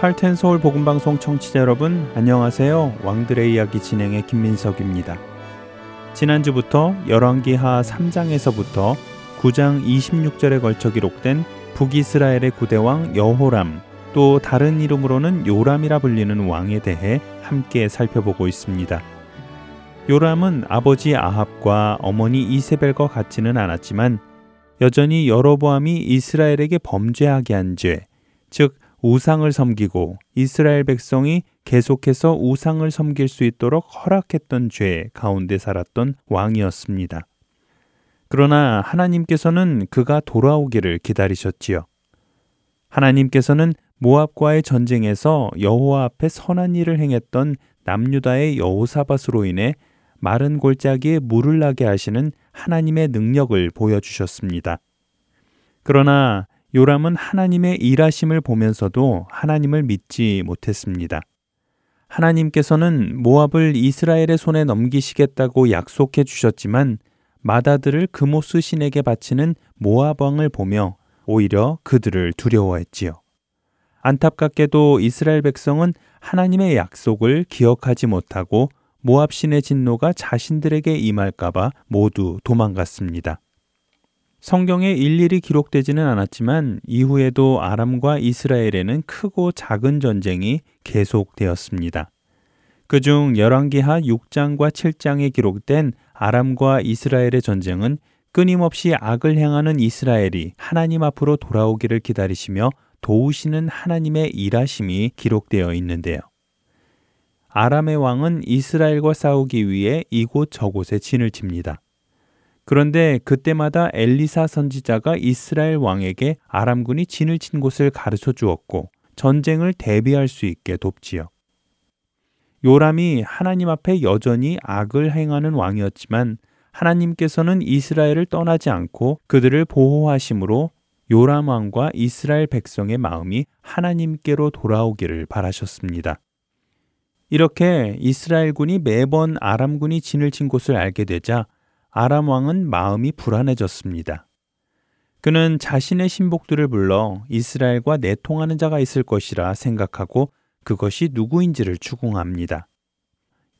할텐 서울 복음 방송 청취자 여러분 안녕하세요. 왕들의 이야기 진행의 김민석입니다. 지난주부터 열왕기 하 3장에서부터 9장 26절에 걸쳐 기록된 북이스라엘의 구대왕 여호람 또 다른 이름으로는 요람이라 불리는 왕에 대해 함께 살펴보고 있습니다. 요람은 아버지 아합과 어머니 이세벨과 같지는 않았지만 여전히 여로보암이 이스라엘에게 범죄하게 한 죄, 즉 우상을 섬기고 이스라엘 백성이 계속해서 우상을 섬길 수 있도록 허락했던 죄 가운데 살았던 왕이었습니다. 그러나 하나님께서는 그가 돌아오기를 기다리셨지요. 하나님께서는 모압과의 전쟁에서 여호와 앞에 선한 일을 행했던 남유다의 여호사밧으로 인해 마른 골짜기에 물을 나게 하시는 하나님의 능력을 보여주셨습니다. 그러나 요람은 하나님의 일하심을 보면서도 하나님을 믿지 못했습니다. 하나님께서는 모압을 이스라엘의 손에 넘기시겠다고 약속해 주셨지만 마다들을 금오스 신에게 바치는 모압 왕을 보며 오히려 그들을 두려워했지요. 안타깝게도 이스라엘 백성은 하나님의 약속을 기억하지 못하고 모압 신의 진노가 자신들에게 임할까봐 모두 도망갔습니다. 성경에 일일이 기록되지는 않았지만 이후에도 아람과 이스라엘에는 크고 작은 전쟁이 계속되었습니다. 그중 열왕기하 6장과 7장에 기록된 아람과 이스라엘의 전쟁은 끊임없이 악을 행하는 이스라엘이 하나님 앞으로 돌아오기를 기다리시며 도우시는 하나님의 일하심이 기록되어 있는데요. 아람의 왕은 이스라엘과 싸우기 위해 이곳 저곳에 진을 칩니다. 그런데 그때마다 엘리사 선지자가 이스라엘 왕에게 아람군이 진을 친 곳을 가르쳐 주었고 전쟁을 대비할 수 있게 돕지요. 요람이 하나님 앞에 여전히 악을 행하는 왕이었지만 하나님께서는 이스라엘을 떠나지 않고 그들을 보호하심으로 요람 왕과 이스라엘 백성의 마음이 하나님께로 돌아오기를 바라셨습니다. 이렇게 이스라엘 군이 매번 아람 군이 진을 친 곳을 알게 되자 아람 왕은 마음이 불안해졌습니다. 그는 자신의 신복들을 불러 이스라엘과 내통하는 자가 있을 것이라 생각하고 그것이 누구인지를 추궁합니다.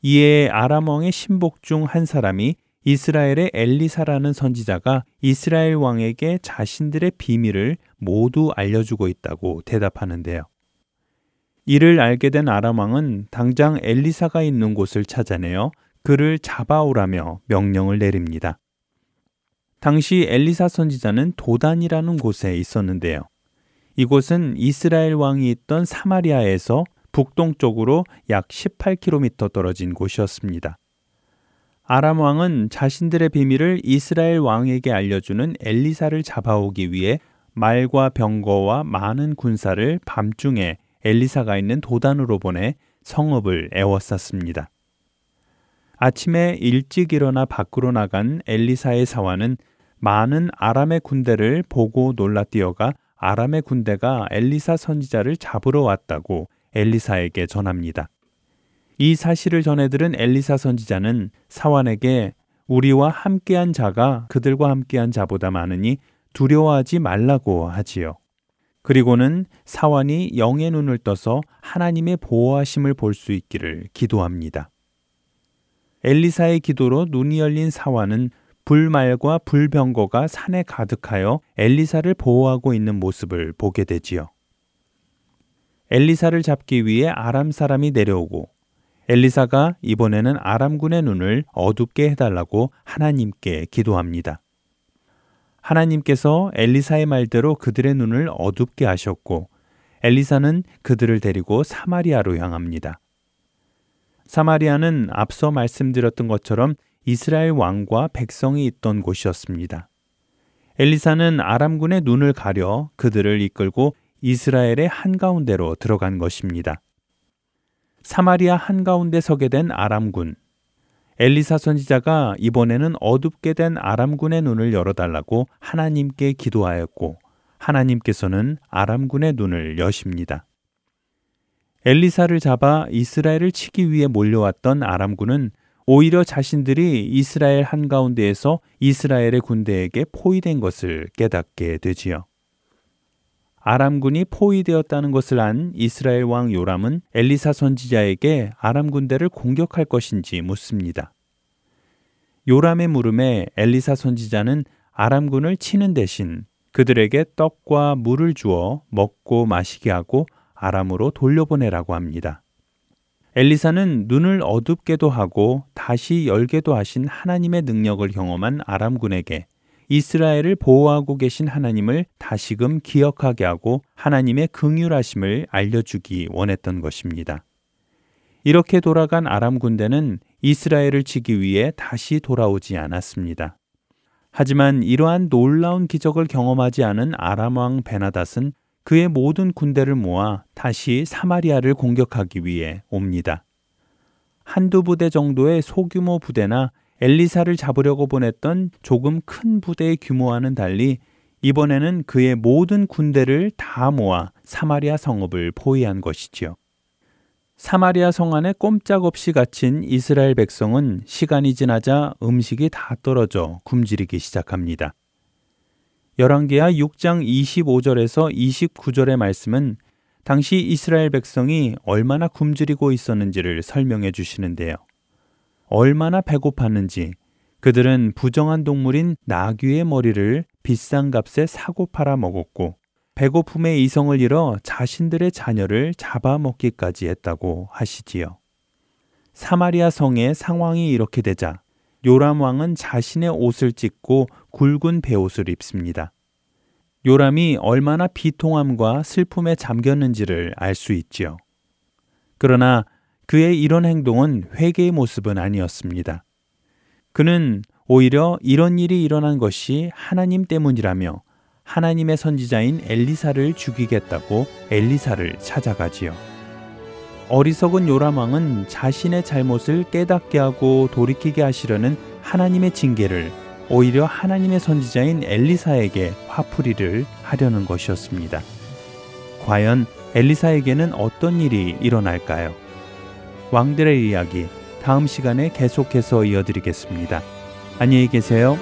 이에 아람 왕의 신복 중 한 사람이 이스라엘의 엘리사라는 선지자가 이스라엘 왕에게 자신들의 비밀을 모두 알려주고 있다고 대답하는데요. 이를 알게 된 아람 왕은 당장 엘리사가 있는 곳을 찾아내어 그를 잡아오라며 명령을 내립니다. 당시 엘리사 선지자는 도단이라는 곳에 있었는데요. 이곳은 이스라엘 왕이 있던 사마리아에서 북동쪽으로 약 18km 떨어진 곳이었습니다. 아람 왕은 자신들의 비밀을 이스라엘 왕에게 알려주는 엘리사를 잡아오기 위해 말과 병거와 많은 군사를 밤중에 엘리사가 있는 도단으로 보내 성읍을 에워쌌습니다. 아침에 일찍 일어나 밖으로 나간 엘리사의 사화는 많은 아람의 군대를 보고 놀라 뛰어가 아람의 군대가 엘리사 선지자를 잡으러 왔다고 엘리사에게 전합니다. 이 사실을 전해 들은 엘리사 선지자는 사환에게 우리와 함께한 자가 그들과 함께한 자보다 많으니 두려워하지 말라고 하지요. 그리고는 사환이 영의 눈을 떠서 하나님의 보호하심을 볼 수 있기를 기도합니다. 엘리사의 기도로 눈이 열린 사화는 불말과 불병거가 산에 가득하여 엘리사를 보호하고 있는 모습을 보게 되지요. 엘리사를 잡기 위해 아람 사람이 내려오고 엘리사가 이번에는 아람군의 눈을 어둡게 해달라고 하나님께 기도합니다. 하나님께서 엘리사의 말대로 그들의 눈을 어둡게 하셨고 엘리사는 그들을 데리고 사마리아로 향합니다. 사마리아는 앞서 말씀드렸던 것처럼 이스라엘 왕과 백성이 있던 곳이었습니다. 엘리사는 아람군의 눈을 가려 그들을 이끌고 이스라엘의 한가운데로 들어간 것입니다. 사마리아 한가운데 서게 된 아람군. 엘리사 선지자가 이번에는 어둡게 된 아람군의 눈을 열어달라고 하나님께 기도하였고 하나님께서는 아람군의 눈을 여십니다. 엘리사를 잡아 이스라엘을 치기 위해 몰려왔던 아람군은 오히려 자신들이 이스라엘 한가운데에서 이스라엘의 군대에게 포위된 것을 깨닫게 되지요. 아람군이 포위되었다는 것을 안 이스라엘 왕 요람은 엘리사 선지자에게 아람 군대를 공격할 것인지 묻습니다. 요람의 물음에 엘리사 선지자는 아람군을 치는 대신 그들에게 떡과 물을 주어 먹고 마시게 하고 아람으로 돌려보내라고 합니다. 엘리사는 눈을 어둡게도 하고 다시 열게도 하신 하나님의 능력을 경험한 아람군에게 이스라엘을 보호하고 계신 하나님을 다시금 기억하게 하고 하나님의 긍휼하심을 알려주기 원했던 것입니다. 이렇게 돌아간 아람 군대는 이스라엘을 치기 위해 다시 돌아오지 않았습니다. 하지만 이러한 놀라운 기적을 경험하지 않은 아람 왕 베나닷은 그의 모든 군대를 모아 다시 사마리아를 공격하기 위해 옵니다. 한두 부대 정도의 소규모 부대나 엘리사를 잡으려고 보냈던 조금 큰 부대의 규모와는 달리 이번에는 그의 모든 군대를 다 모아 사마리아 성읍을 포위한 것이지요. 사마리아 성 안에 꼼짝없이 갇힌 이스라엘 백성은 시간이 지나자 음식이 다 떨어져 굶주리기 시작합니다. 열왕기하 6장 25절에서 29절의 말씀은 당시 이스라엘 백성이 얼마나 굶주리고 있었는지를 설명해 주시는데요. 얼마나 배고팠는지 그들은 부정한 동물인 나귀의 머리를 비싼 값에 사고 팔아 먹었고 배고픔의 이성을 잃어 자신들의 자녀를 잡아먹기까지 했다고 하시지요. 사마리아 성의 상황이 이렇게 되자 요람 왕은 자신의 옷을 찢고 굵은 베옷을 입습니다. 요람이 얼마나 비통함과 슬픔에 잠겼는지를 알 수 있지요. 그러나 그의 이런 행동은 회개의 모습은 아니었습니다. 그는 오히려 이런 일이 일어난 것이 하나님 때문이라며 하나님의 선지자인 엘리사를 죽이겠다고 엘리사를 찾아가지요. 어리석은 요람왕은 자신의 잘못을 깨닫게 하고 돌이키게 하시려는 하나님의 징계를 오히려 하나님의 선지자인 엘리사에게 화풀이를 하려는 것이었습니다. 과연 엘리사에게는 어떤 일이 일어날까요? 왕들의 이야기 다음 시간에 계속해서 이어드리겠습니다. 안녕히 계세요.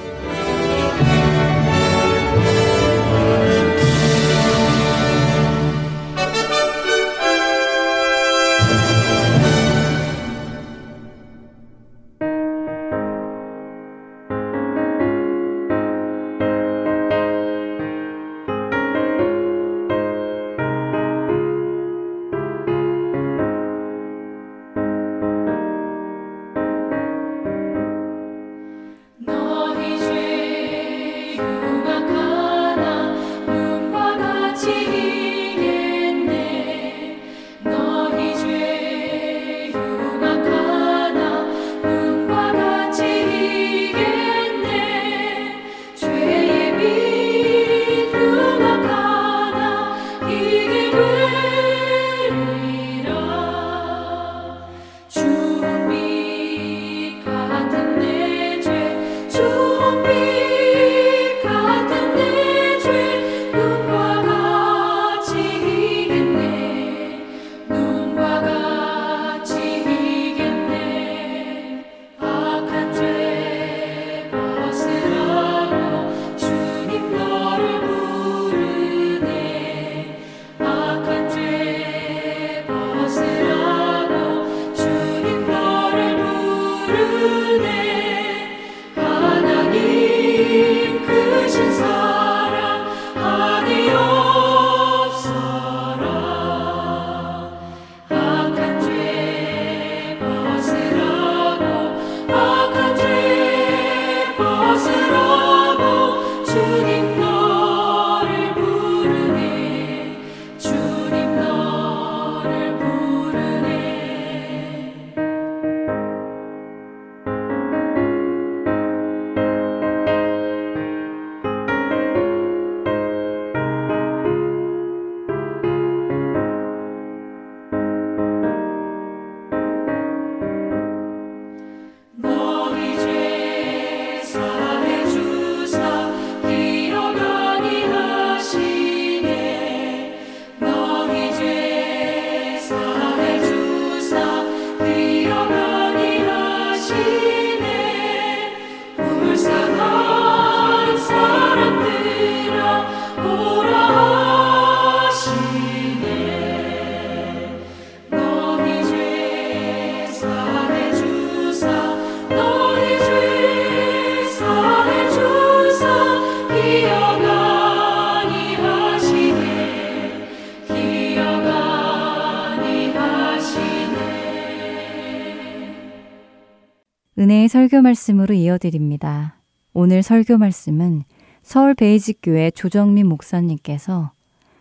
설교 말씀으로 이어드립니다. 오늘 설교 말씀은 서울 베이직교회 조정민 목사님께서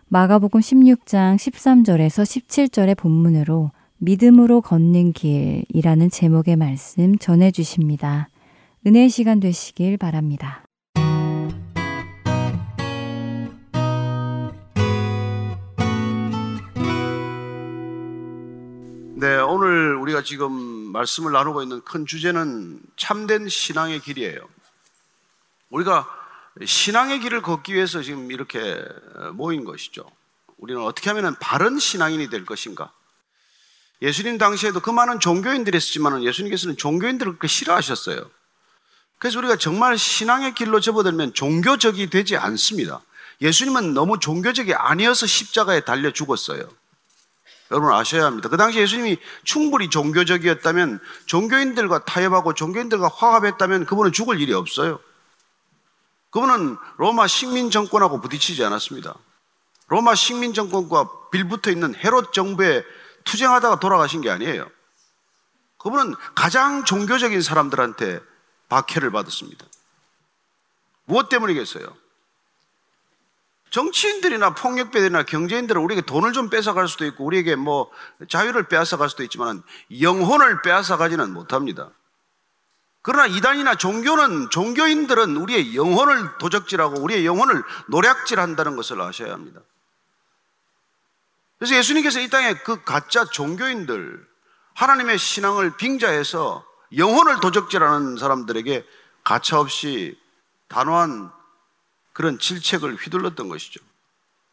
마가복음 16장 13절에서 17절의 본문으로 믿음으로 걷는 길이라는 제목의 말씀 전해 주십니다. 은혜의 시간 되시길 바랍니다. 네, 오늘 우리가 지금 말씀을 나누고 있는 큰 주제는 참된 신앙의 길이에요. 우리가 신앙의 길을 걷기 위해서 지금 이렇게 모인 것이죠. 우리는 어떻게 하면 바른 신앙인이 될 것인가? 예수님 당시에도 그 많은 종교인들이 있었지만 예수님께서는 종교인들을 그렇게 싫어하셨어요. 그래서 우리가 정말 신앙의 길로 접어들면 종교적이 되지 않습니다. 예수님은 너무 종교적이 아니어서 십자가에 달려 죽었어요. 여러분 아셔야 합니다. 그 당시 예수님이 충분히 종교적이었다면 종교인들과 타협하고 종교인들과 화합했다면 그분은 죽을 일이 없어요. 그분은 로마 식민 정권하고 부딪히지 않았습니다. 로마 식민 정권과 빌붙어 있는 헤롯 정부에 투쟁하다가 돌아가신 게 아니에요. 그분은 가장 종교적인 사람들한테 박해를 받았습니다. 무엇 때문이겠어요? 정치인들이나 폭력배들이나 경제인들은 우리에게 돈을 좀 뺏어갈 수도 있고 우리에게 뭐 자유를 빼앗아갈 수도 있지만 영혼을 빼앗아가지는 못합니다. 그러나 이단이나 종교는 종교인들은 우리의 영혼을 도적질하고 우리의 영혼을 노략질한다는 것을 아셔야 합니다. 그래서 예수님께서 이 땅에 그 가짜 종교인들 하나님의 신앙을 빙자해서 영혼을 도적질하는 사람들에게 가차없이 단호한 그런 질책을 휘둘렀던 것이죠.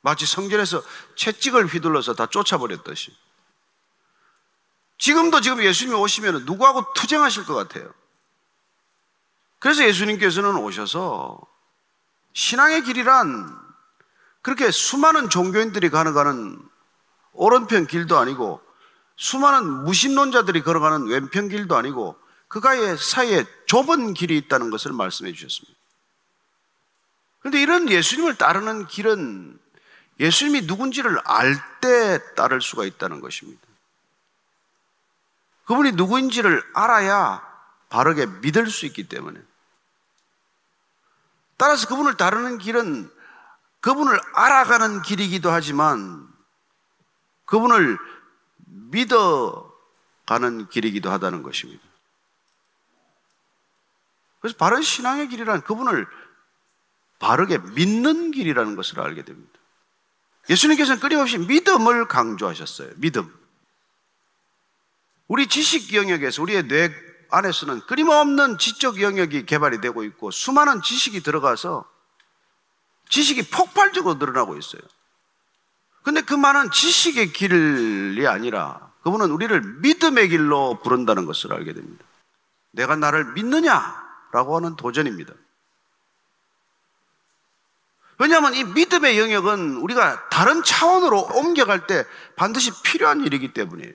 마치 성전에서 채찍을 휘둘러서 다 쫓아버렸듯이. 지금도 지금 예수님이 오시면 누구하고 투쟁하실 것 같아요. 그래서 예수님께서는 오셔서 신앙의 길이란 그렇게 수많은 종교인들이 가는 오른편 길도 아니고 수많은 무신론자들이 걸어가는 왼편 길도 아니고 그가의 사이에 좁은 길이 있다는 것을 말씀해 주셨습니다. 그런데 이런 예수님을 따르는 길은 예수님이 누군지를 알 때 따를 수가 있다는 것입니다. 그분이 누구인지를 알아야 바르게 믿을 수 있기 때문에. 따라서 그분을 따르는 길은 그분을 알아가는 길이기도 하지만 그분을 믿어가는 길이기도 하다는 것입니다. 그래서 바른 신앙의 길이란 그분을 바르게 믿는 길이라는 것을 알게 됩니다. 예수님께서는 끊임없이 믿음을 강조하셨어요. 믿음. 우리 지식 영역에서 우리의 뇌 안에서는 끊임없는 지적 영역이 개발이 되고 있고 수많은 지식이 들어가서 지식이 폭발적으로 늘어나고 있어요. 근데 그 많은 지식의 길이 아니라 그분은 우리를 믿음의 길로 부른다는 것을 알게 됩니다. 내가 나를 믿느냐라고 하는 도전입니다. 왜냐하면 이 믿음의 영역은 우리가 다른 차원으로 옮겨갈 때 반드시 필요한 일이기 때문이에요.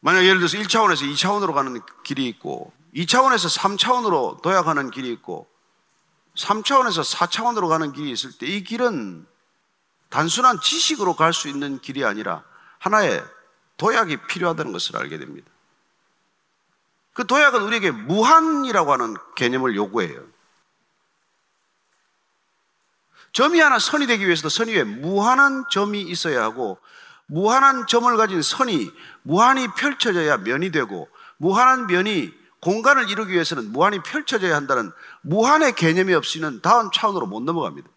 만약 예를 들어서 1차원에서 2차원으로 가는 길이 있고 2차원에서 3차원으로 도약하는 길이 있고 3차원에서 4차원으로 가는 길이 있을 때 이 길은 단순한 지식으로 갈 수 있는 길이 아니라 하나의 도약이 필요하다는 것을 알게 됩니다. 그 도약은 우리에게 무한이라고 하는 개념을 요구해요. 점이 하나 선이 되기 위해서도 선 위에 무한한 점이 있어야 하고 무한한 점을 가진 선이 무한히 펼쳐져야 면이 되고 무한한 면이 공간을 이루기 위해서는 무한히 펼쳐져야 한다는 무한의 개념이 없이는 다음 차원으로 못 넘어갑니다.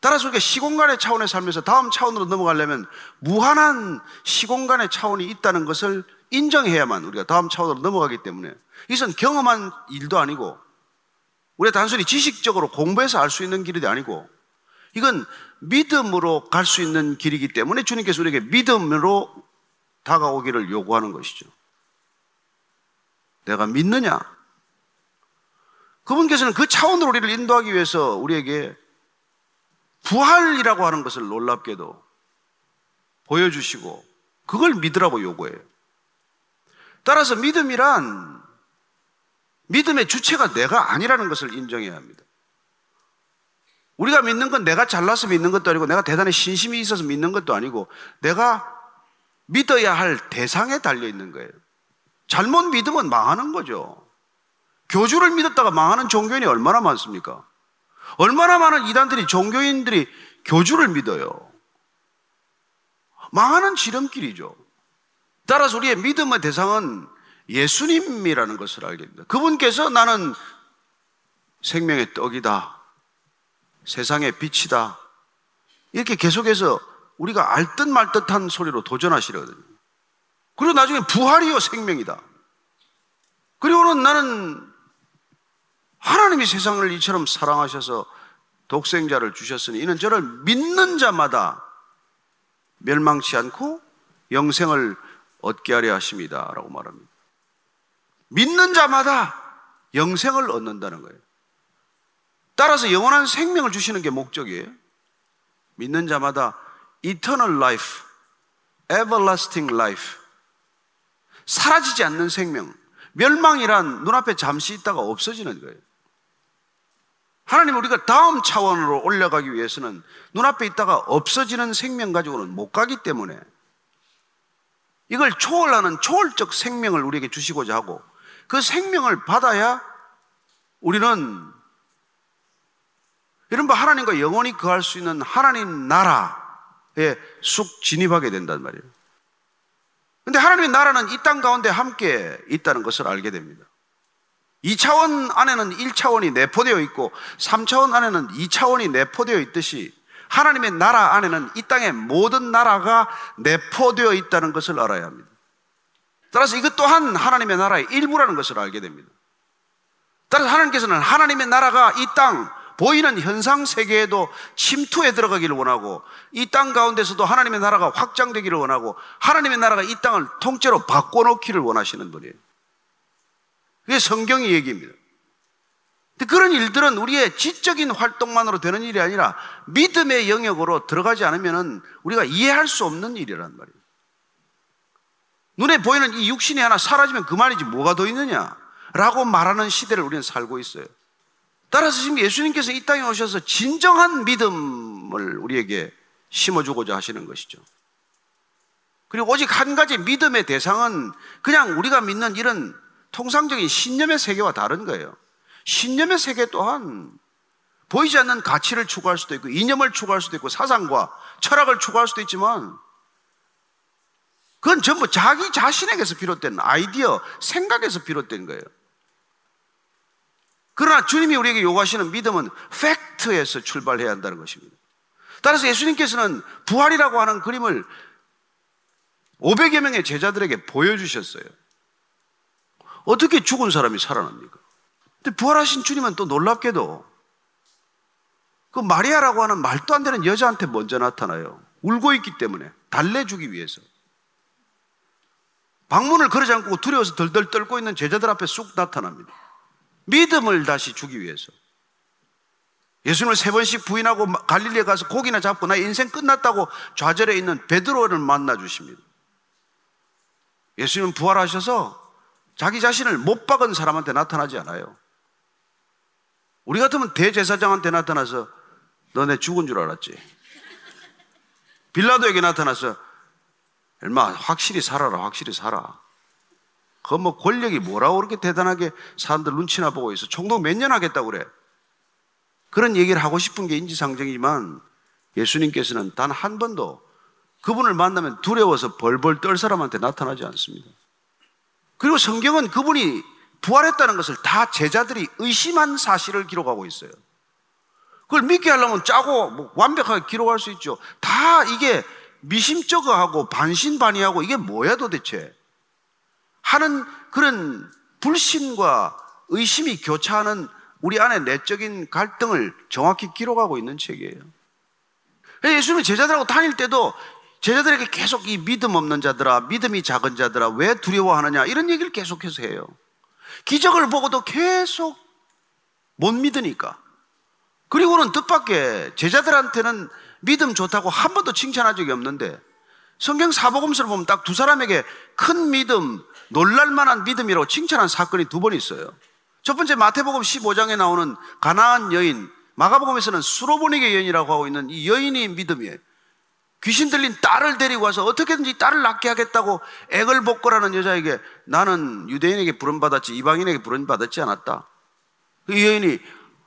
따라서 우리가 시공간의 차원에 살면서 다음 차원으로 넘어가려면 무한한 시공간의 차원이 있다는 것을 인정해야만 우리가 다음 차원으로 넘어가기 때문에 이것은 경험한 일도 아니고 우리가 단순히 지식적으로 공부해서 알 수 있는 길이 아니고 이건 믿음으로 갈 수 있는 길이기 때문에 주님께서 우리에게 믿음으로 다가오기를 요구하는 것이죠. 내가 믿느냐? 그분께서는 그 차원으로 우리를 인도하기 위해서 우리에게 부활이라고 하는 것을 놀랍게도 보여주시고 그걸 믿으라고 요구해요. 따라서 믿음이란 믿음의 주체가 내가 아니라는 것을 인정해야 합니다. 우리가 믿는 건 내가 잘나서 믿는 것도 아니고 내가 대단히 신심이 있어서 믿는 것도 아니고 내가 믿어야 할 대상에 달려 있는 거예요. 잘못 믿으면 망하는 거죠. 교주를 믿었다가 망하는 종교인이 얼마나 많습니까? 얼마나 많은 이단들이 종교인들이 교주를 믿어요. 망하는 지름길이죠. 따라서 우리의 믿음의 대상은 예수님이라는 것을 알게 됩니다. 그분께서 나는 생명의 떡이다. 세상의 빛이다. 이렇게 계속해서 우리가 알듯 말듯한 소리로 도전하시거든요. 그리고 나중에 부활이요 생명이다. 그리고는 나는 하나님이 세상을 이처럼 사랑하셔서 독생자를 주셨으니 이는 저를 믿는 자마다 멸망치 않고 영생을 얻게 하려 하십니다. 라고 말합니다. 믿는 자마다 영생을 얻는다는 거예요. 따라서 영원한 생명을 주시는 게 목적이에요. 믿는 자마다 eternal life, everlasting life. 사라지지 않는 생명. 멸망이란 눈앞에 잠시 있다가 없어지는 거예요. 하나님 우리가 다음 차원으로 올라가기 위해서는 눈앞에 있다가 없어지는 생명 가지고는 못 가기 때문에 이걸 초월하는 초월적 생명을 우리에게 주시고자 하고 그 생명을 받아야 우리는 이른바 하나님과 영원히 거할 수 있는 하나님 나라에 쑥 진입하게 된단 말이에요. 근데 하나님의 나라는 이 땅 가운데 함께 있다는 것을 알게 됩니다. 2차원 안에는 1차원이 내포되어 있고 3차원 안에는 2차원이 내포되어 있듯이 하나님의 나라 안에는 이 땅의 모든 나라가 내포되어 있다는 것을 알아야 합니다. 따라서 이것 또한 하나님의 나라의 일부라는 것을 알게 됩니다. 따라서 하나님께서는 하나님의 나라가 이 땅 보이는 현상 세계에도 침투해 들어가기를 원하고 이 땅 가운데서도 하나님의 나라가 확장되기를 원하고 하나님의 나라가 이 땅을 통째로 바꿔놓기를 원하시는 분이에요. 그게 성경의 얘기입니다. 그런 일들은 우리의 지적인 활동만으로 되는 일이 아니라 믿음의 영역으로 들어가지 않으면 우리가 이해할 수 없는 일이란 말이에요. 눈에 보이는 이 육신이 하나 사라지면 그만이지 뭐가 더 있느냐? 라고 말하는 시대를 우리는 살고 있어요. 따라서 지금 예수님께서 이 땅에 오셔서 진정한 믿음을 우리에게 심어주고자 하시는 것이죠. 그리고 오직 한 가지 믿음의 대상은 그냥 우리가 믿는 이런 통상적인 신념의 세계와 다른 거예요. 신념의 세계 또한 보이지 않는 가치를 추구할 수도 있고 이념을 추구할 수도 있고 사상과 철학을 추구할 수도 있지만 그건 전부 자기 자신에게서 비롯된 아이디어, 생각에서 비롯된 거예요. 그러나 주님이 우리에게 요구하시는 믿음은 팩트에서 출발해야 한다는 것입니다. 따라서 예수님께서는 부활이라고 하는 그림을 500여 명의 제자들에게 보여주셨어요. 어떻게 죽은 사람이 살아납니까? 근데 부활하신 주님은 또 놀랍게도 그 마리아라고 하는 말도 안 되는 여자한테 먼저 나타나요. 울고 있기 때문에 달래주기 위해서. 방문을 걸지 않고 두려워서 덜덜 떨고 있는 제자들 앞에 쑥 나타납니다. 믿음을 다시 주기 위해서. 예수님을 세 번씩 부인하고 갈릴리에 가서 고기나 잡고 나 인생 끝났다고 좌절해 있는 베드로를 만나 주십니다. 예수님은 부활하셔서 자기 자신을 못 박은 사람한테 나타나지 않아요. 우리 같으면 대제사장한테 나타나서 너네 죽은 줄 알았지. 빌라도에게 나타나서 얼마 확실히 살아라, 확실히 살아. 그 뭐 권력이 뭐라고 그렇게 대단하게 사람들 눈치나 보고 있어. 총독 몇 년 하겠다고 그래. 그런 얘기를 하고 싶은 게 인지상정이지만 예수님께서는 단 한 번도 그분을 만나면 두려워서 벌벌 떨 사람한테 나타나지 않습니다. 그리고 성경은 그분이 부활했다는 것을 다 제자들이 의심한 사실을 기록하고 있어요. 그걸 믿게 하려면 짜고 뭐 완벽하게 기록할 수 있죠. 다 이게 미심쩍어하고 반신반의하고 이게 뭐야 도대체? 하는 그런 불신과 의심이 교차하는 우리 안에 내적인 갈등을 정확히 기록하고 있는 책이에요. 예수님이 제자들하고 다닐 때도 제자들에게 계속 이 믿음 없는 자들아, 믿음이 작은 자들아, 왜 두려워하느냐, 이런 얘기를 계속해서 해요. 기적을 보고도 계속 못 믿으니까. 그리고는 뜻밖의 제자들한테는 믿음 좋다고 한 번도 칭찬한 적이 없는데 성경 사복음서를 보면 딱 두 사람에게 큰 믿음, 놀랄만한 믿음이라고 칭찬한 사건이 두 번 있어요. 첫 번째 마태복음 15장에 나오는 가나안 여인, 마가복음에서는 수로보니게 여인이라고 하고 있는 이 여인이 믿음이에요. 귀신 들린 딸을 데리고 와서 어떻게든지 딸을 낳게 하겠다고 액을 복거라는 여자에게 나는 유대인에게 부름받았지 이방인에게 부름받았지 않았다. 그 여인이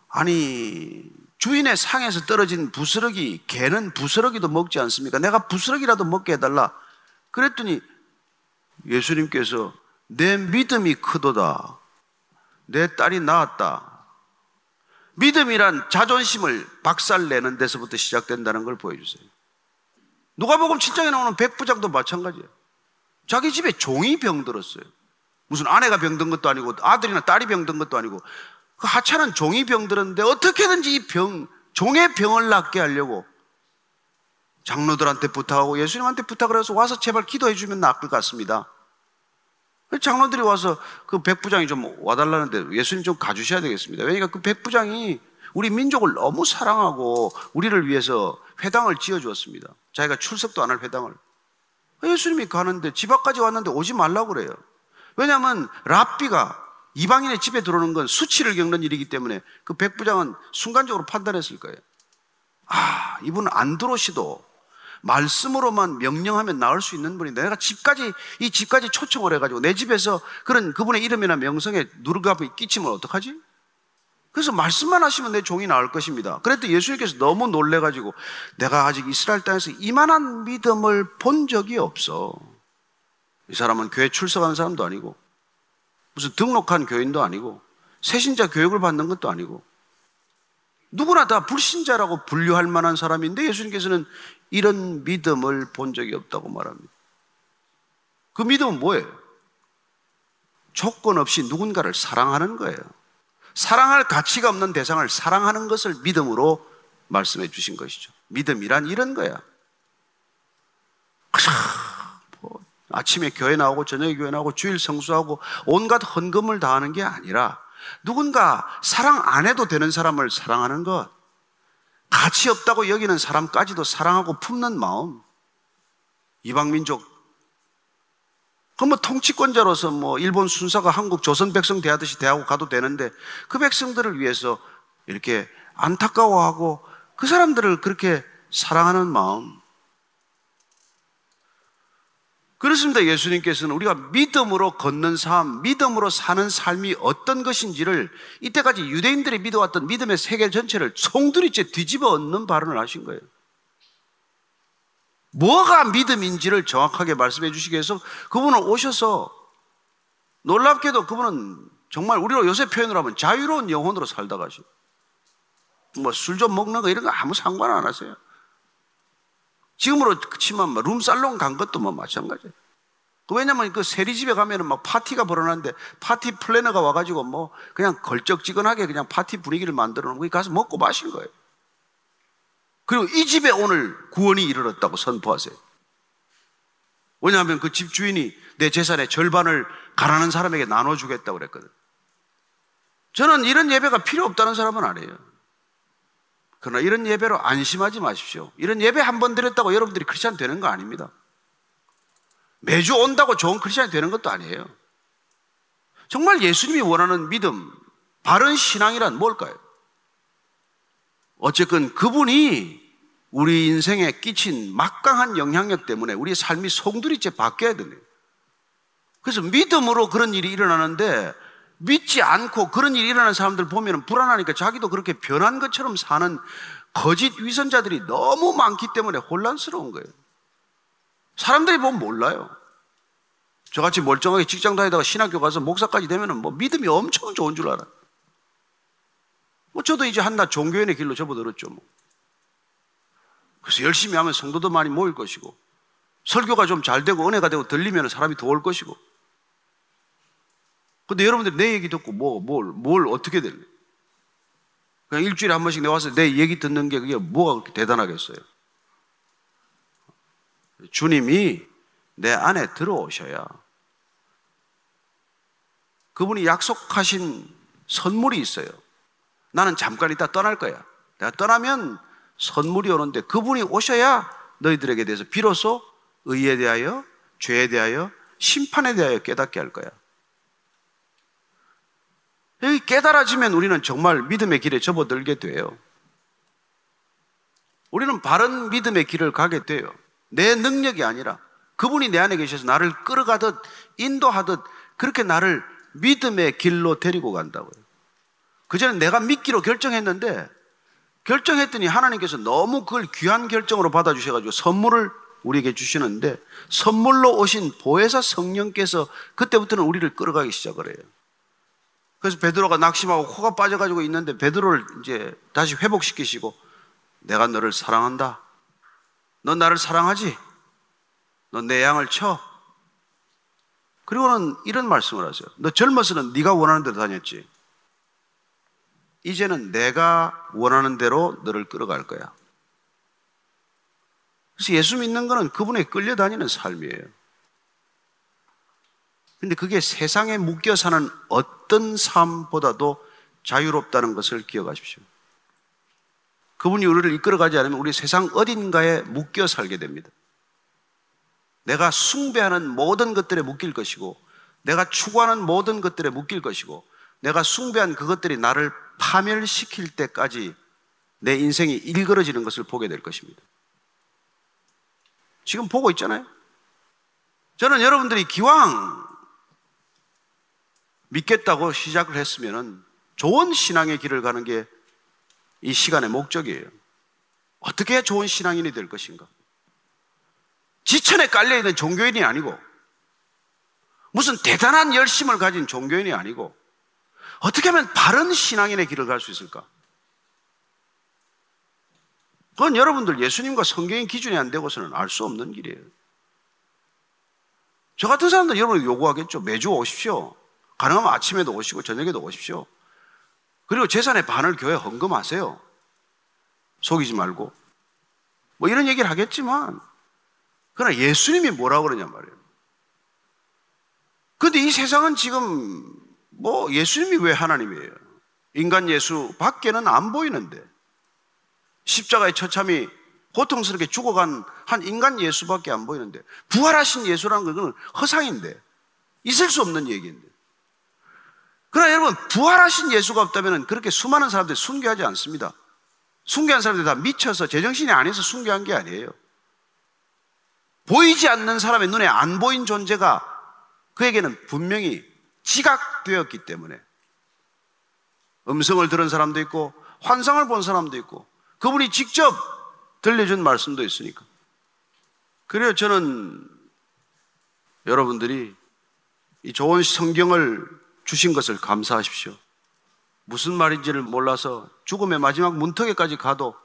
아니 주인의 상에서 떨어진 부스러기 개는 부스러기도 먹지 않습니까? 내가 부스러기라도 먹게 해달라. 그랬더니 예수님께서 내 믿음이 크도다. 내 딸이 나았다. 믿음이란 자존심을 박살내는 데서부터 시작된다는 걸 보여주세요. 누가복음 7장에 나오는 백부장도 마찬가지예요. 자기 집에 종이 병들었어요. 무슨 아내가 병든 것도 아니고 아들이나 딸이 병든 것도 아니고 그 하찮은 종이 병들었는데 어떻게든지 이 병, 종의 병을 낫게 하려고 장로들한테 부탁하고 예수님한테 부탁을 해서 와서 제발 기도해 주면 나을 것 같습니다. 장로들이 와서 그 백부장이 좀 와달라는데 예수님 좀 가주셔야 되겠습니다. 왜냐하면 그 백부장이 우리 민족을 너무 사랑하고 우리를 위해서 회당을 지어 주었습니다. 자기가 출석도 안 할 회당을. 예수님이 가는데 집 앞까지 왔는데 오지 말라고 그래요. 왜냐하면 랍비가 이방인의 집에 들어오는 건 수치를 겪는 일이기 때문에 그 백부장은 순간적으로 판단했을 거예요. 아, 이분은 안 들어오시도 말씀으로만 명령하면 나을 수 있는 분인데 내가 집까지 이 집까지 초청을 해가지고 내 집에서 그런 그분의 이름이나 명성에 누르갑이 끼치면 어떡하지? 그래서 말씀만 하시면 내 종이 나을 것입니다. 그랬더니 예수님께서 너무 놀래가지고 내가 아직 이스라엘 땅에서 이만한 믿음을 본 적이 없어. 이 사람은 교회 출석하는 사람도 아니고 무슨 등록한 교인도 아니고 새신자 교육을 받는 것도 아니고 누구나 다 불신자라고 분류할 만한 사람인데 예수님께서는 이런 믿음을 본 적이 없다고 말합니다. 그 믿음은 뭐예요? 조건 없이 누군가를 사랑하는 거예요. 사랑할 가치가 없는 대상을 사랑하는 것을 믿음으로 말씀해 주신 것이죠. 믿음이란 이런 거야. 뭐 아침에 교회 나오고 저녁에 교회 나오고 주일 성수하고 온갖 헌금을 다하는 게 아니라 누군가 사랑 안 해도 되는 사람을 사랑하는 것, 가치 없다고 여기는 사람까지도 사랑하고 품는 마음, 이방민족 그럼 뭐 통치권자로서 뭐 일본 순사가 한국 조선 백성 대하듯이 대하고 가도 되는데 그 백성들을 위해서 이렇게 안타까워하고 그 사람들을 그렇게 사랑하는 마음. 그렇습니다. 예수님께서는 우리가 믿음으로 걷는 삶, 믿음으로 사는 삶이 어떤 것인지를 이때까지 유대인들이 믿어왔던 믿음의 세계 전체를 송두리째 뒤집어 엎는 발언을 하신 거예요. 뭐가 믿음인지를 정확하게 말씀해 주시기 위해서 그분은 오셔서 놀랍게도 그분은 정말 우리로 요새 표현을 하면 자유로운 영혼으로 살다 가시고 뭐술 좀 먹는 거 이런 거 아무 상관 안 하세요. 지금으로 치면 뭐 룸살롱 간 것도 뭐 마찬가지예요. 그 왜냐면 그 세리집에 가면은 막 파티가 벌어나는데 파티 플래너가 와가지고 뭐 그냥 걸쩍지근하게 그냥 파티 분위기를 만들어 놓고 가서 먹고 마신 거예요. 그리고 이 집에 오늘 구원이 이르렀다고 선포하세요. 왜냐하면 그 집 주인이 내 재산의 절반을 가난한 사람에게 나눠주겠다고 그랬거든. 저는 이런 예배가 필요 없다는 사람은 아니에요. 그러나 이런 예배로 안심하지 마십시오. 이런 예배 한 번 드렸다고 여러분들이 크리스찬 되는 거 아닙니다. 매주 온다고 좋은 크리스찬이 되는 것도 아니에요. 정말 예수님이 원하는 믿음, 바른 신앙이란 뭘까요? 어쨌건 그분이 우리 인생에 끼친 막강한 영향력 때문에 우리의 삶이 송두리째 바뀌어야 됩니다. 그래서 믿음으로 그런 일이 일어나는데 믿지 않고 그런 일이 일어나는 사람들 보면 불안하니까 자기도 그렇게 변한 것처럼 사는 거짓 위선자들이 너무 많기 때문에 혼란스러운 거예요. 사람들이 보면 몰라요. 저같이 멀쩡하게 직장 다니다가 신학교 가서 목사까지 되면 뭐 믿음이 엄청 좋은 줄 알아요. 뭐 저도 이제 한낱 종교인의 길로 접어들었죠. 뭐. 그래서 열심히 하면 성도도 많이 모일 것이고 설교가 좀 잘 되고 은혜가 되고 들리면 사람이 더 올 것이고. 근데 여러분들이 내 얘기 듣고 뭐, 뭘, 뭘 어떻게 될래? 그냥 일주일에 한 번씩 내 와서 내 얘기 듣는 게 그게 뭐가 그렇게 대단하겠어요? 주님이 내 안에 들어오셔야 그분이 약속하신 선물이 있어요. 나는 잠깐 있다 떠날 거야. 내가 떠나면 선물이 오는데 그분이 오셔야 너희들에게 대해서 비로소 의에 대하여, 죄에 대하여, 심판에 대하여 깨닫게 할 거야. 여기 깨달아지면 우리는 정말 믿음의 길에 접어들게 돼요. 우리는 바른 믿음의 길을 가게 돼요. 내 능력이 아니라 그분이 내 안에 계셔서 나를 끌어가듯 인도하듯 그렇게 나를 믿음의 길로 데리고 간다고요. 그전에 내가 믿기로 결정했는데 결정했더니 하나님께서 너무 그걸 귀한 결정으로 받아주셔가지고 선물을 우리에게 주시는데 선물로 오신 보혜사 성령께서 그때부터는 우리를 끌어가기 시작을 해요. 그래서 베드로가 낙심하고 코가 빠져가지고 있는데 베드로를 이제 다시 회복시키시고 내가 너를 사랑한다. 넌 나를 사랑하지? 넌내 양을 쳐. 그리고는 이런 말씀을 하세요. 너 젊어서는 네가 원하는 대로 다녔지. 이제는 내가 원하는 대로 너를 끌어갈 거야. 그래서 예수 믿는 거는 그분에 끌려다니는 삶이에요. 근데 그게 세상에 묶여 사는 어떤 삶보다도 자유롭다는 것을 기억하십시오. 그분이 우리를 이끌어가지 않으면 우리 세상 어딘가에 묶여 살게 됩니다. 내가 숭배하는 모든 것들에 묶일 것이고, 내가 추구하는 모든 것들에 묶일 것이고, 내가 숭배한 그것들이 나를 파멸시킬 때까지 내 인생이 일그러지는 것을 보게 될 것입니다. 지금 보고 있잖아요. 저는 여러분들이 기왕 믿겠다고 시작을 했으면 좋은 신앙의 길을 가는 게 이 시간의 목적이에요. 어떻게 좋은 신앙인이 될 것인가? 지천에 깔려있는 종교인이 아니고 무슨 대단한 열심을 가진 종교인이 아니고 어떻게 하면 바른 신앙인의 길을 갈 수 있을까? 그건 여러분들 예수님과 성경의 기준이 안 되고서는 알 수 없는 길이에요. 저 같은 사람들 여러분 요구하겠죠. 매주 오십시오. 가능하면 아침에도 오시고 저녁에도 오십시오. 그리고 재산의 반을 교회 헌금하세요. 속이지 말고. 뭐 이런 얘기를 하겠지만, 그러나 예수님이 뭐라고 그러냐 말이에요. 근데 이 세상은 지금 뭐 예수님이 왜 하나님이에요? 인간 예수 밖에는 안 보이는데. 십자가의 처참이 고통스럽게 죽어간 한 인간 예수밖에 안 보이는데 부활하신 예수라는 것은 허상인데 있을 수 없는 얘기인데 그러나 여러분 부활하신 예수가 없다면 그렇게 수많은 사람들이 순교하지 않습니다 순교한 사람들이 다 미쳐서 제정신이 아니어서 순교한 게 아니에요 보이지 않는 사람의 눈에 안 보인 존재가 그에게는 분명히 지각되었기 때문에 음성을 들은 사람도 있고 환상을 본 사람도 있고 그분이 직접 들려준 말씀도 있으니까. 그래요. 저는 여러분들이 이 좋은 성경을 주신 것을 감사하십시오. 무슨 말인지를 몰라서 죽음의 마지막 문턱에까지 가도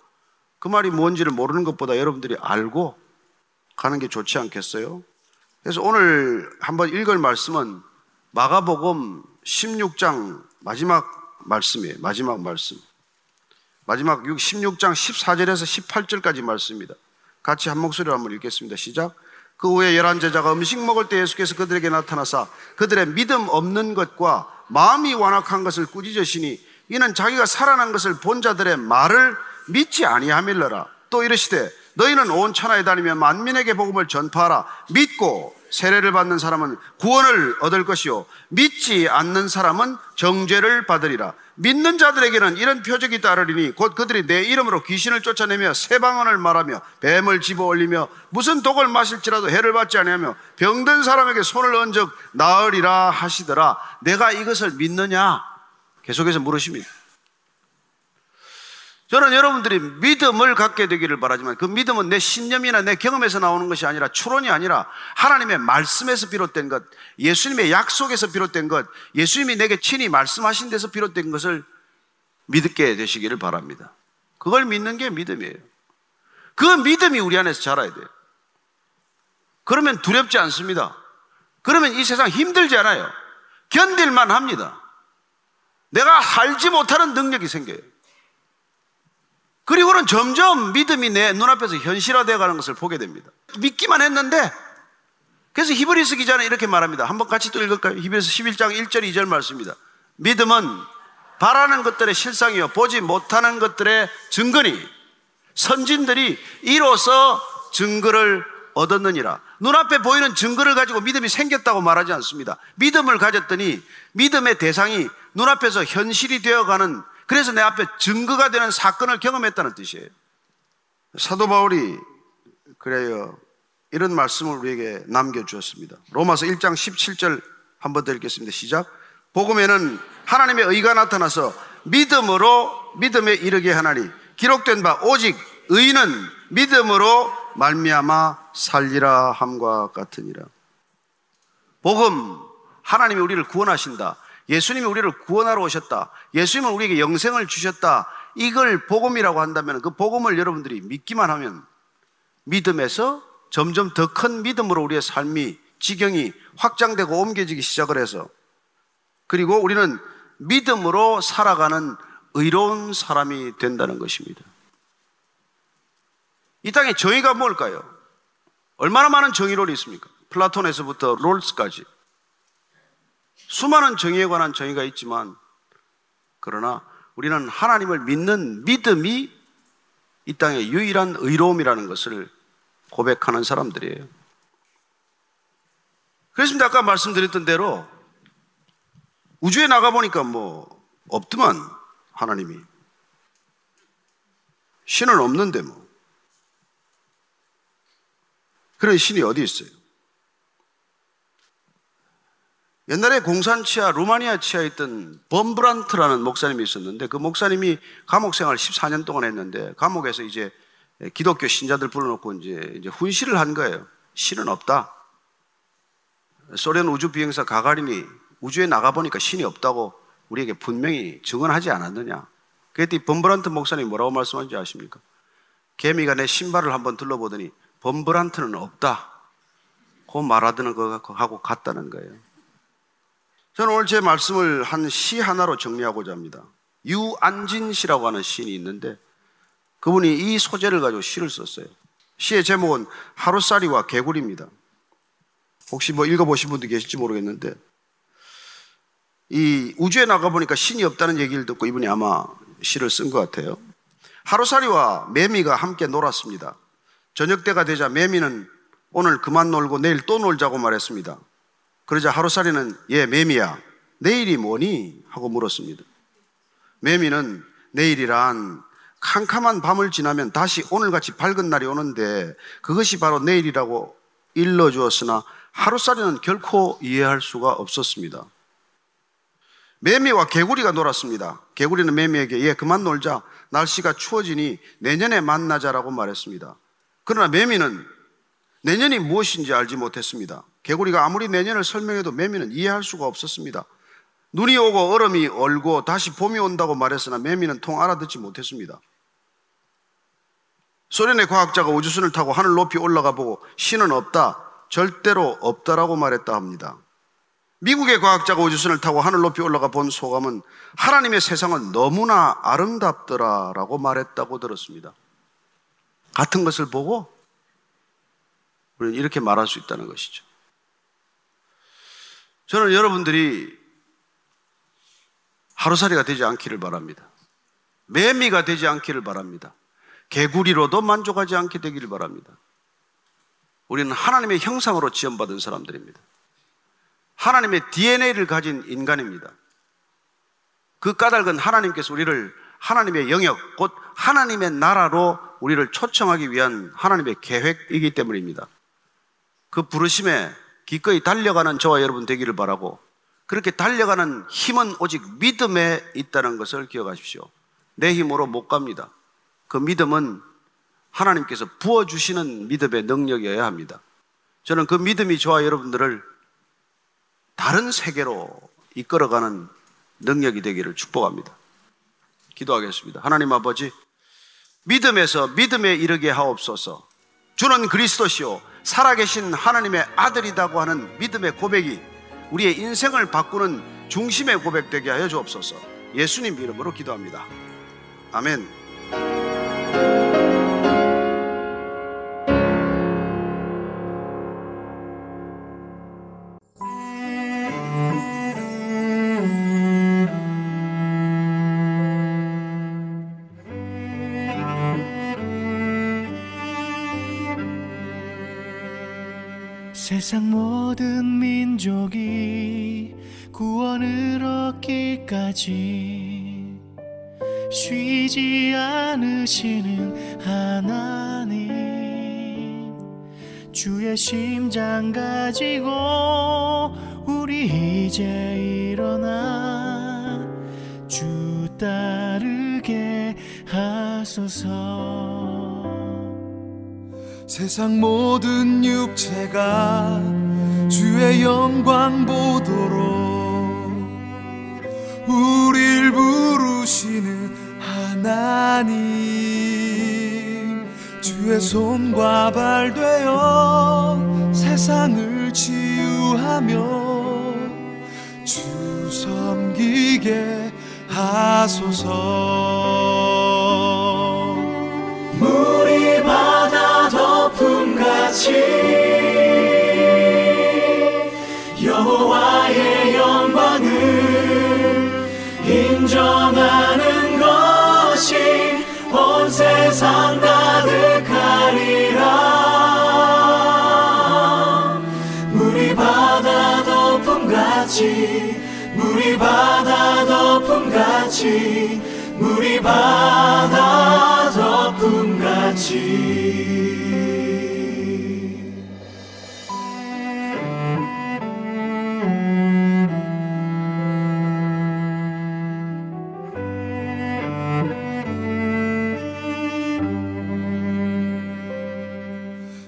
그 말이 뭔지를 모르는 것보다 여러분들이 알고 가는 게 좋지 않겠어요? 그래서 오늘 한번 읽을 말씀은 마가복음 16장 마지막 말씀이에요. 마지막 말씀. 마지막 16장 14절에서 18절까지 말씀입니다. 같이 한 목소리로 한번 읽겠습니다. 시작. 그 후에 열한 제자가 음식 먹을 때 예수께서 그들에게 나타나사 그들의 믿음 없는 것과 마음이 완악한 것을 꾸짖으시니 이는 자기가 살아난 것을 본 자들의 말을 믿지 아니함일러라. 또 이르시되 너희는 온 천하에 다니며 만민에게 복음을 전파하라. 믿고 세례를 받는 사람은 구원을 얻을 것이요 믿지 않는 사람은 정죄를 받으리라. 믿는 자들에게는 이런 표적이 따르리니 곧 그들이 내 이름으로 귀신을 쫓아내며 새 방언을 말하며 뱀을 집어 올리며 무슨 독을 마실지라도 해를 받지 아니하며 병든 사람에게 손을 얹어 나으리라 하시더라. 내가 이것을 믿느냐? 계속해서 물으십니다. 저는 여러분들이 믿음을 갖게 되기를 바라지만 그 믿음은 내 신념이나 내 경험에서 나오는 것이 아니라 추론이 아니라 하나님의 말씀에서 비롯된 것, 예수님의 약속에서 비롯된 것, 예수님이 내게 친히 말씀하신 데서 비롯된 것을 믿게 되시기를 바랍니다. 그걸 믿는 게 믿음이에요. 그 믿음이 우리 안에서 자라야 돼요. 그러면 두렵지 않습니다. 그러면 이 세상 힘들지 않아요. 견딜만 합니다. 내가 알지 못하는 능력이 생겨요. 그리고는 점점 믿음이 내 눈앞에서 현실화되어 가는 것을 보게 됩니다. 믿기만 했는데, 그래서 히브리스 기자는 이렇게 말합니다. 한번 같이 또 읽을까요? 히브리스 11장 1절 2절 말씀입니다. 믿음은 바라는 것들의 실상이요. 보지 못하는 것들의 증거니, 선진들이 이로써 증거를 얻었느니라. 눈앞에 보이는 증거를 가지고 믿음이 생겼다고 말하지 않습니다. 믿음을 가졌더니 믿음의 대상이 눈앞에서 현실이 되어가는 그래서 내 앞에 증거가 되는 사건을 경험했다는 뜻이에요. 사도 바울이 그래요. 이런 말씀을 우리에게 남겨주었습니다. 로마서 1장 17절 한번 더 읽겠습니다. 시작. 복음에는 하나님의 의가 나타나서 믿음으로 믿음에 이르게 하나니 기록된 바 오직 의는 믿음으로 말미암아 살리라 함과 같으니라. 복음 하나님이 우리를 구원하신다. 예수님이 우리를 구원하러 오셨다. 예수님은 우리에게 영생을 주셨다. 이걸 복음이라고 한다면 그 복음을 여러분들이 믿기만 하면 믿음에서 점점 더 큰 믿음으로 우리의 삶이 지경이 확장되고 옮겨지기 시작을 해서 그리고 우리는 믿음으로 살아가는 의로운 사람이 된다는 것입니다. 이 땅에 정의가 뭘까요? 얼마나 많은 정의론이 있습니까? 플라톤에서부터 롤스까지. 수많은 정의에 관한 정의가 있지만, 그러나 우리는 하나님을 믿는 믿음이 이 땅의 유일한 의로움이라는 것을 고백하는 사람들이에요. 그렇습니다. 아까 말씀드렸던 대로 우주에 나가보니까 뭐 없더만 하나님이. 신은 없는데 뭐. 그런 신이 어디 있어요? 옛날에 공산 치하, 루마니아 치하에 있던 범브란트라는 목사님이 있었는데 그 목사님이 감옥 생활 14년 동안 했는데 감옥에서 이제 기독교 신자들 불러놓고 이제, 이제 훈시를 한 거예요. 신은 없다. 소련 우주 비행사 가가린이 우주에 나가보니까 신이 없다고 우리에게 분명히 증언하지 않았느냐. 그랬더니 범브란트 목사님이 뭐라고 말씀하는지 아십니까? 개미가 내 신발을 한번 둘러보더니 범브란트는 없다. 그 말하던 거 하고 갔다는 거예요. 저는 오늘 제 말씀을 한 시 하나로 정리하고자 합니다. 유안진 씨라고 하는 시인이 있는데 그분이 이 소재를 가지고 시를 썼어요. 시의 제목은 하루살이와 개구리입니다. 혹시 뭐 읽어보신 분도 계실지 모르겠는데 이 우주에 나가보니까 신이 없다는 얘기를 듣고 이분이 아마 시를 쓴 것 같아요. 하루살이와 매미가 함께 놀았습니다. 저녁 때가 되자 매미는 오늘 그만 놀고 내일 또 놀자고 말했습니다. 그러자 하루살이는 예, 매미야. 내일이 뭐니? 하고 물었습니다. 매미는 내일이란 캄캄한 밤을 지나면 다시 오늘같이 밝은 날이 오는데 그것이 바로 내일이라고 일러주었으나 하루살이는 결코 이해할 수가 없었습니다. 매미와 개구리가 놀았습니다. 개구리는 매미에게 예, 그만 놀자. 날씨가 추워지니 내년에 만나자라고 말했습니다. 그러나 매미는 내년이 무엇인지 알지 못했습니다. 개구리가 아무리 내년을 설명해도 매미는 이해할 수가 없었습니다. 눈이 오고 얼음이 얼고 다시 봄이 온다고 말했으나 매미는 통 알아듣지 못했습니다. 소련의 과학자가 우주선을 타고 하늘 높이 올라가 보고 신은 없다, 절대로 없다라고 말했다 합니다. 미국의 과학자가 우주선을 타고 하늘 높이 올라가 본 소감은 하나님의 세상은 너무나 아름답더라라고 말했다고 들었습니다. 같은 것을 보고 우리는 이렇게 말할 수 있다는 것이죠. 저는 여러분들이 하루살이가 되지 않기를 바랍니다. 매미가 되지 않기를 바랍니다. 개구리로도 만족하지 않게 되기를 바랍니다. 우리는 하나님의 형상으로 지원받은 사람들입니다. 하나님의 DNA를 가진 인간입니다. 그 까닭은 하나님께서 우리를 하나님의 영역, 곧 하나님의 나라로 우리를 초청하기 위한 하나님의 계획이기 때문입니다. 그 부르심에 기꺼이 달려가는 저와 여러분 되기를 바라고 그렇게 달려가는 힘은 오직 믿음에 있다는 것을 기억하십시오. 내 힘으로 못 갑니다. 그 믿음은 하나님께서 부어주시는 믿음의 능력이어야 합니다. 저는 그 믿음이 저와 여러분들을 다른 세계로 이끌어가는 능력이 되기를 축복합니다. 기도하겠습니다. 하나님 아버지, 믿음에서 믿음에 이르게 하옵소서. 주는 그리스도시요 살아계신 하나님의 아들이라고 하는 믿음의 고백이 우리의 인생을 바꾸는 중심의 고백되게 하여 주옵소서. 예수님 이름으로 기도합니다. 아멘. 세상 모든 민족이 구원을 얻기까지 쉬지 않으시는 하나님 주의 심장 가지고 우리 이제 일어나 주 따르게 하소서 세상 모든 육체가 주의 영광 보도록 우릴 부르시는 하나님. 주의 손과 발 되어 세상을 치유하며 주 섬기게 하소서. 물이 바 바다 덮음같이.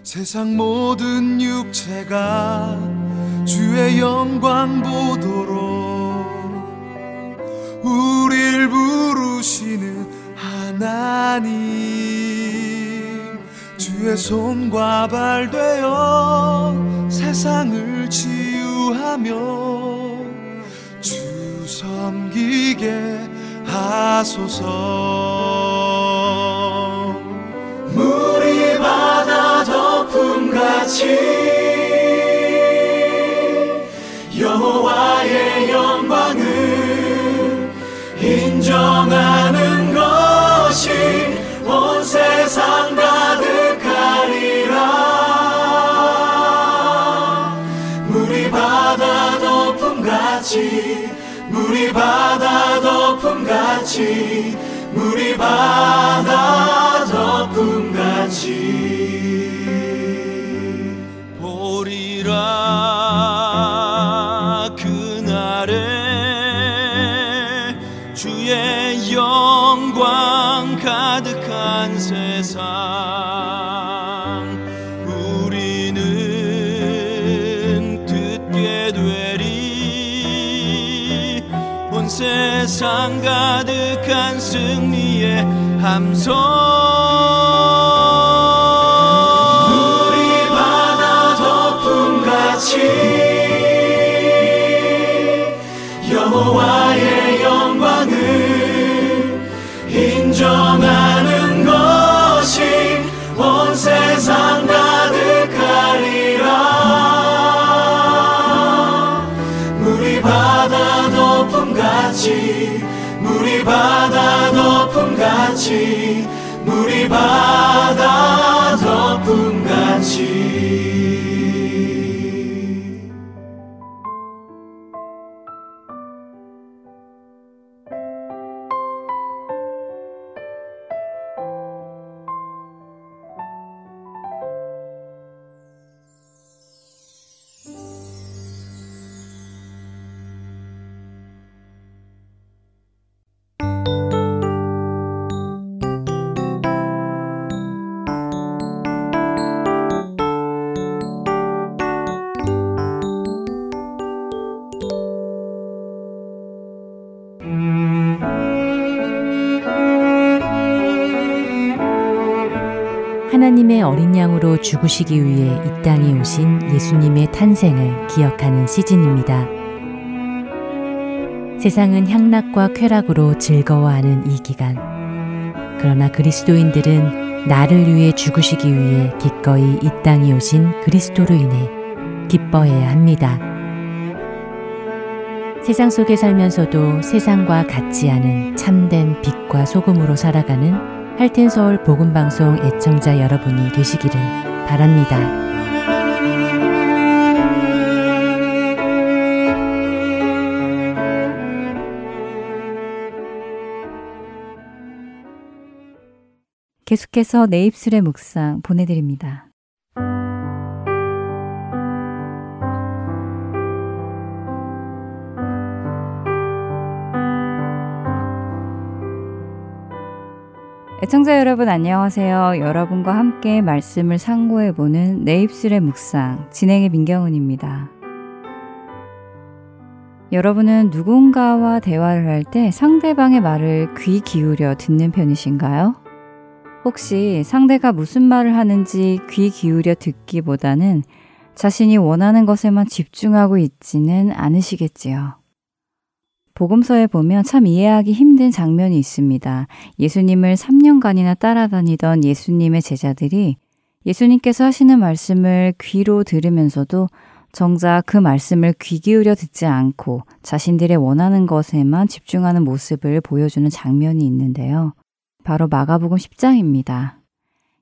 세상 모든 육체가 주의 영광 보도록 나님 주의 손과 발 되어 세상을 치유하며 주 섬기게 하소서. 물이 바다 덮음같이 바다 덮음같이 보리라 그날에 주의 영광 가득한 세상 우리는 듣게 되리 온 세상 가득한 승 리의 하나님의 어린 양으로 죽으시기 위해 이 땅에 오신 예수님의 탄생을 기억하는 시즌입니다. 세상은 향락과 쾌락으로 즐거워하는 이 기간. 그러나 그리스도인들은 나를 위해 죽으시기 위해 기꺼이 이 땅에 오신 그리스도로 인해 기뻐해야 합니다. 세상 속에 살면서도 세상과 같지 않은 참된 빛과 소금으로 살아가는 할텐서울 복음방송 애청자 여러분이 되시기를 바랍니다. 계속해서 내 입술의 묵상 보내드립니다. 애청자 여러분 안녕하세요. 여러분과 함께 말씀을 상고해보는 내 입술의 묵상 진행의 민경은입니다. 여러분은 누군가와 대화를 할 때 상대방의 말을 귀 기울여 듣는 편이신가요? 혹시 상대가 무슨 말을 하는지 귀 기울여 듣기보다는 자신이 원하는 것에만 집중하고 있지는 않으시겠지요. 복음서에 보면 참 이해하기 힘든 장면이 있습니다. 예수님을 3년간이나 따라다니던 예수님의 제자들이 예수님께서 하시는 말씀을 귀로 들으면서도 정작 그 말씀을 귀 기울여 듣지 않고 자신들의 원하는 것에만 집중하는 모습을 보여주는 장면이 있는데요. 바로 마가복음 10장입니다.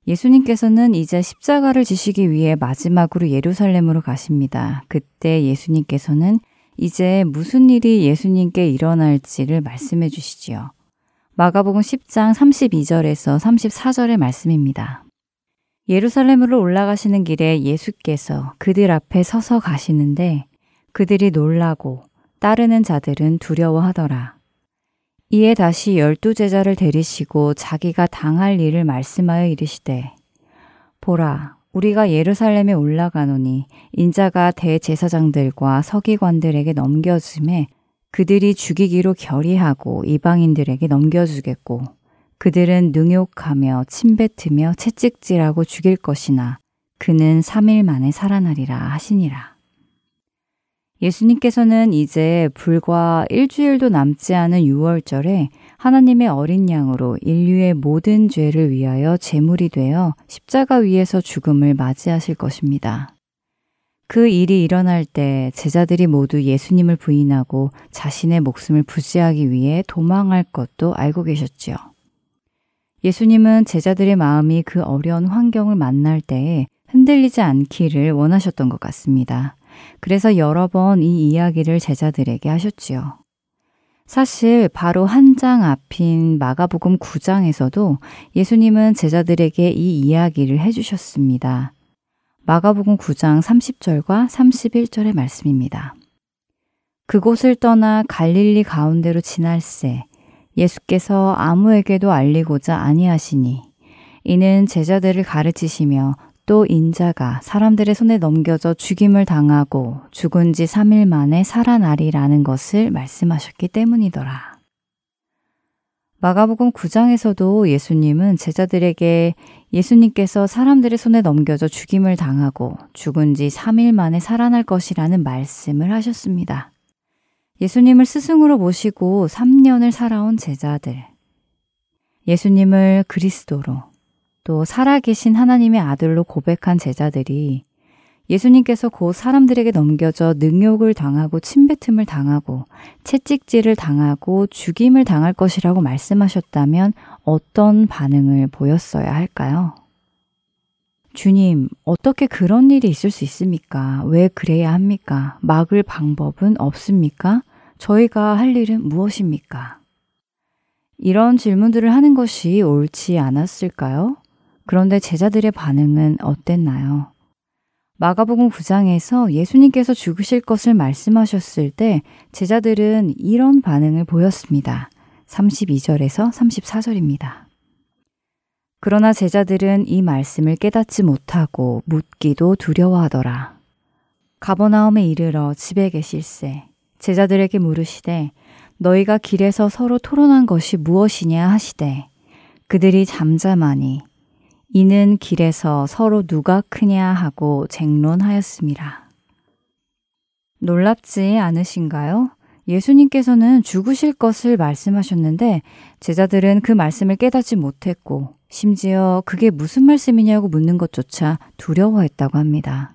예수님께서는 이제 십자가를 지시기 위해 마지막으로 예루살렘으로 가십니다. 그때 예수님께서는 이제 무슨 일이 예수님께 일어날지를 말씀해 주시지요. 마가복음 10장 32절에서 34절의 말씀입니다. 예루살렘으로 올라가시는 길에 예수께서 그들 앞에 서서 가시는데 그들이 놀라고 따르는 자들은 두려워하더라. 이에 다시 열두 제자를 데리시고 자기가 당할 일을 말씀하여 이르시되 보라 우리가 예루살렘에 올라가노니 인자가 대제사장들과 서기관들에게 넘겨짐에 그들이 죽이기로 결의하고 이방인들에게 넘겨주겠고 그들은 능욕하며 침뱉으며 채찍질하고 죽일 것이나 그는 3일 만에 살아나리라 하시니라. 예수님께서는 이제 불과 일주일도 남지 않은 6월절에 하나님의 어린 양으로 인류의 모든 죄를 위하여 제물이 되어 십자가 위에서 죽음을 맞이하실 것입니다. 그 일이 일어날 때 제자들이 모두 예수님을 부인하고 자신의 목숨을 부지하기 위해 도망할 것도 알고 계셨지요. 예수님은 제자들의 마음이 그 어려운 환경을 만날 때에 흔들리지 않기를 원하셨던 것 같습니다. 그래서 여러 번 이 이야기를 제자들에게 하셨지요. 사실 바로 한 장 앞인 마가복음 9장에서도 예수님은 제자들에게 이 이야기를 해주셨습니다. 마가복음 9장 30절과 31절의 말씀입니다. 그곳을 떠나 갈릴리 가운데로 지날새 예수께서 아무에게도 알리고자 아니하시니 이는 제자들을 가르치시며 또 인자가 사람들의 손에 넘겨져 죽임을 당하고 죽은 지 3일 만에 살아나리라는 것을 말씀하셨기 때문이더라. 마가복음 9장에서도 예수님은 제자들에게 예수님께서 사람들의 손에 넘겨져 죽임을 당하고 죽은 지 3일 만에 살아날 것이라는 말씀을 하셨습니다. 예수님을 스승으로 모시고 3년을 살아온 제자들. 예수님을 그리스도로, 또 살아계신 하나님의 아들로 고백한 제자들이 예수님께서 곧 사람들에게 넘겨져 능욕을 당하고 침뱉음을 당하고 채찍질을 당하고 죽임을 당할 것이라고 말씀하셨다면 어떤 반응을 보였어야 할까요? 주님, 어떻게 그런 일이 있을 수 있습니까? 왜 그래야 합니까? 막을 방법은 없습니까? 저희가 할 일은 무엇입니까? 이런 질문들을 하는 것이 옳지 않았을까요? 그런데 제자들의 반응은 어땠나요? 마가복음 9장에서 예수님께서 죽으실 것을 말씀하셨을 때 제자들은 이런 반응을 보였습니다. 32절에서 34절입니다. 그러나 제자들은 이 말씀을 깨닫지 못하고 묻기도 두려워하더라. 가버나움에 이르러 집에 계실세 제자들에게 물으시되 너희가 길에서 서로 토론한 것이 무엇이냐 하시되 그들이 잠잠하니 이는 길에서 서로 누가 크냐 하고 쟁론하였습니다. 놀랍지 않으신가요? 예수님께서는 죽으실 것을 말씀하셨는데 제자들은 그 말씀을 깨닫지 못했고 심지어 그게 무슨 말씀이냐고 묻는 것조차 두려워했다고 합니다.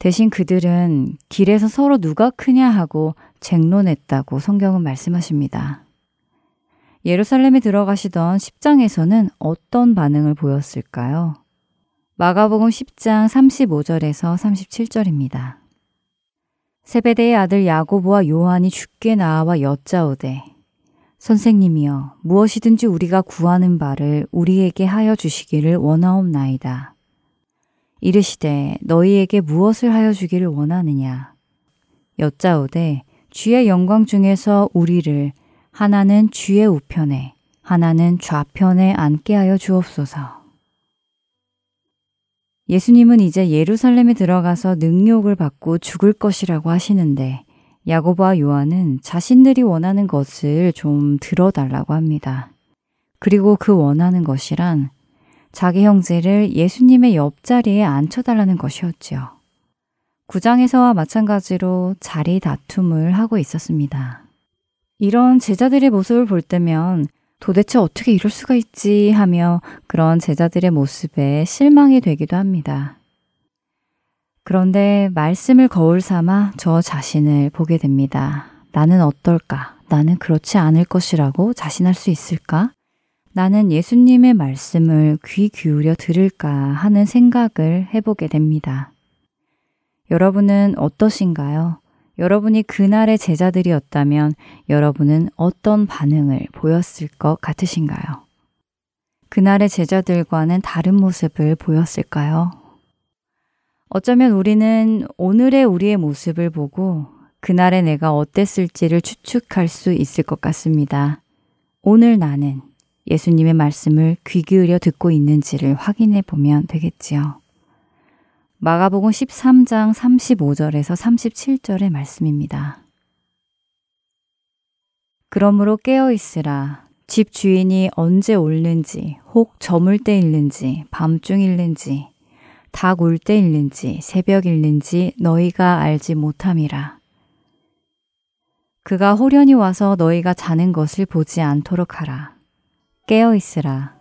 대신 그들은 길에서 서로 누가 크냐 하고 쟁론했다고 성경은 말씀하십니다. 예루살렘에 들어가시던 10장에서는 어떤 반응을 보였을까요? 마가복음 10장 35절에서 37절입니다. 세베대의 아들 야고보와 요한이 죽게 나와 여짜오되 선생님이여 무엇이든지 우리가 구하는 바를 우리에게 하여 주시기를 원하옵나이다. 이르시되 너희에게 무엇을 하여 주기를 원하느냐 여짜오되 주의 영광 중에서 우리를 하나는 주의 우편에 하나는 좌편에 앉게 하여 주옵소서. 예수님은 이제 예루살렘에 들어가서 능욕을 받고 죽을 것이라고 하시는데 야고보와 요한은 자신들이 원하는 것을 좀 들어달라고 합니다. 그리고 그 원하는 것이란 자기 형제를 예수님의 옆자리에 앉혀달라는 것이었지요. 구장에서와 마찬가지로 자리 다툼을 하고 있었습니다. 이런 제자들의 모습을 볼 때면 도대체 어떻게 이럴 수가 있지 하며 그런 제자들의 모습에 실망이 되기도 합니다. 그런데 말씀을 거울 삼아 저 자신을 보게 됩니다. 나는 어떨까? 나는 그렇지 않을 것이라고 자신할 수 있을까? 나는 예수님의 말씀을 귀 기울여 들을까 하는 생각을 해보게 됩니다. 여러분은 어떠신가요? 여러분이 그날의 제자들이었다면 여러분은 어떤 반응을 보였을 것 같으신가요? 그날의 제자들과는 다른 모습을 보였을까요? 어쩌면 우리는 오늘의 우리의 모습을 보고 그날의 내가 어땠을지를 추측할 수 있을 것 같습니다. 오늘 나는 예수님의 말씀을 귀 기울여 듣고 있는지를 확인해 보면 되겠지요. 마가복음 13장 35절에서 37절의 말씀입니다. 그러므로 깨어 있으라. 집 주인이 언제 올는지, 혹 저물 때 있는지, 밤중 있는지, 닭 울때 있는지, 새벽 있는지 너희가 알지 못함이라. 그가 호련히 와서 너희가 자는 것을 보지 않도록 하라. 깨어 있으라.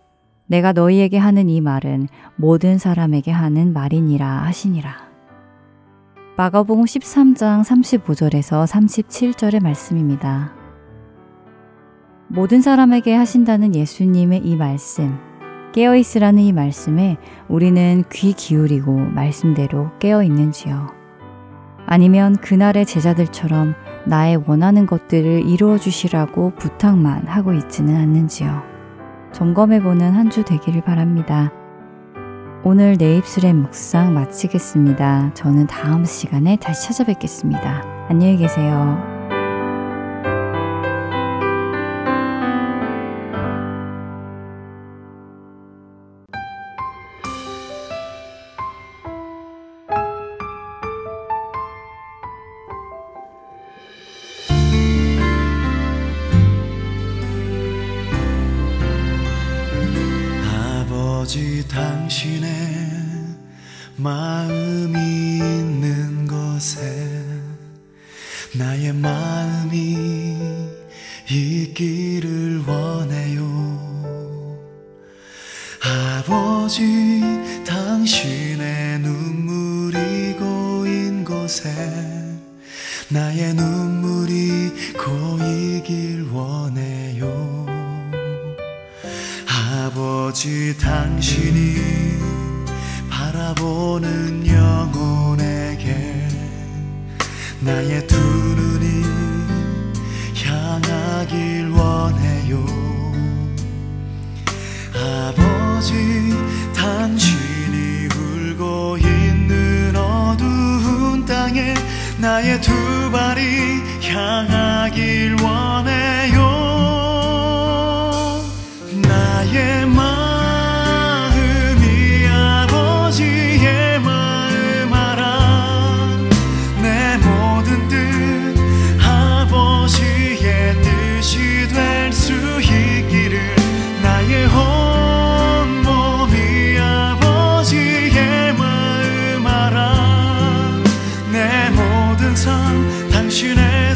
내가 너희에게 하는 이 말은 모든 사람에게 하는 말이니라 하시니라. 마가복음 13장 35절에서 37절의 말씀입니다. 모든 사람에게 하신다는 예수님의 이 말씀, 깨어 있으라는 이 말씀에 우리는 귀 기울이고 말씀대로 깨어 있는지요. 아니면 그날의 제자들처럼 나의 원하는 것들을 이루어 주시라고 부탁만 하고 있지는 않는지요. 점검해보는 한 주 되기를 바랍니다. 오늘 내 입술의 묵상 마치겠습니다. 저는 다음 시간에 다시 찾아뵙겠습니다. 안녕히 계세요. 당신이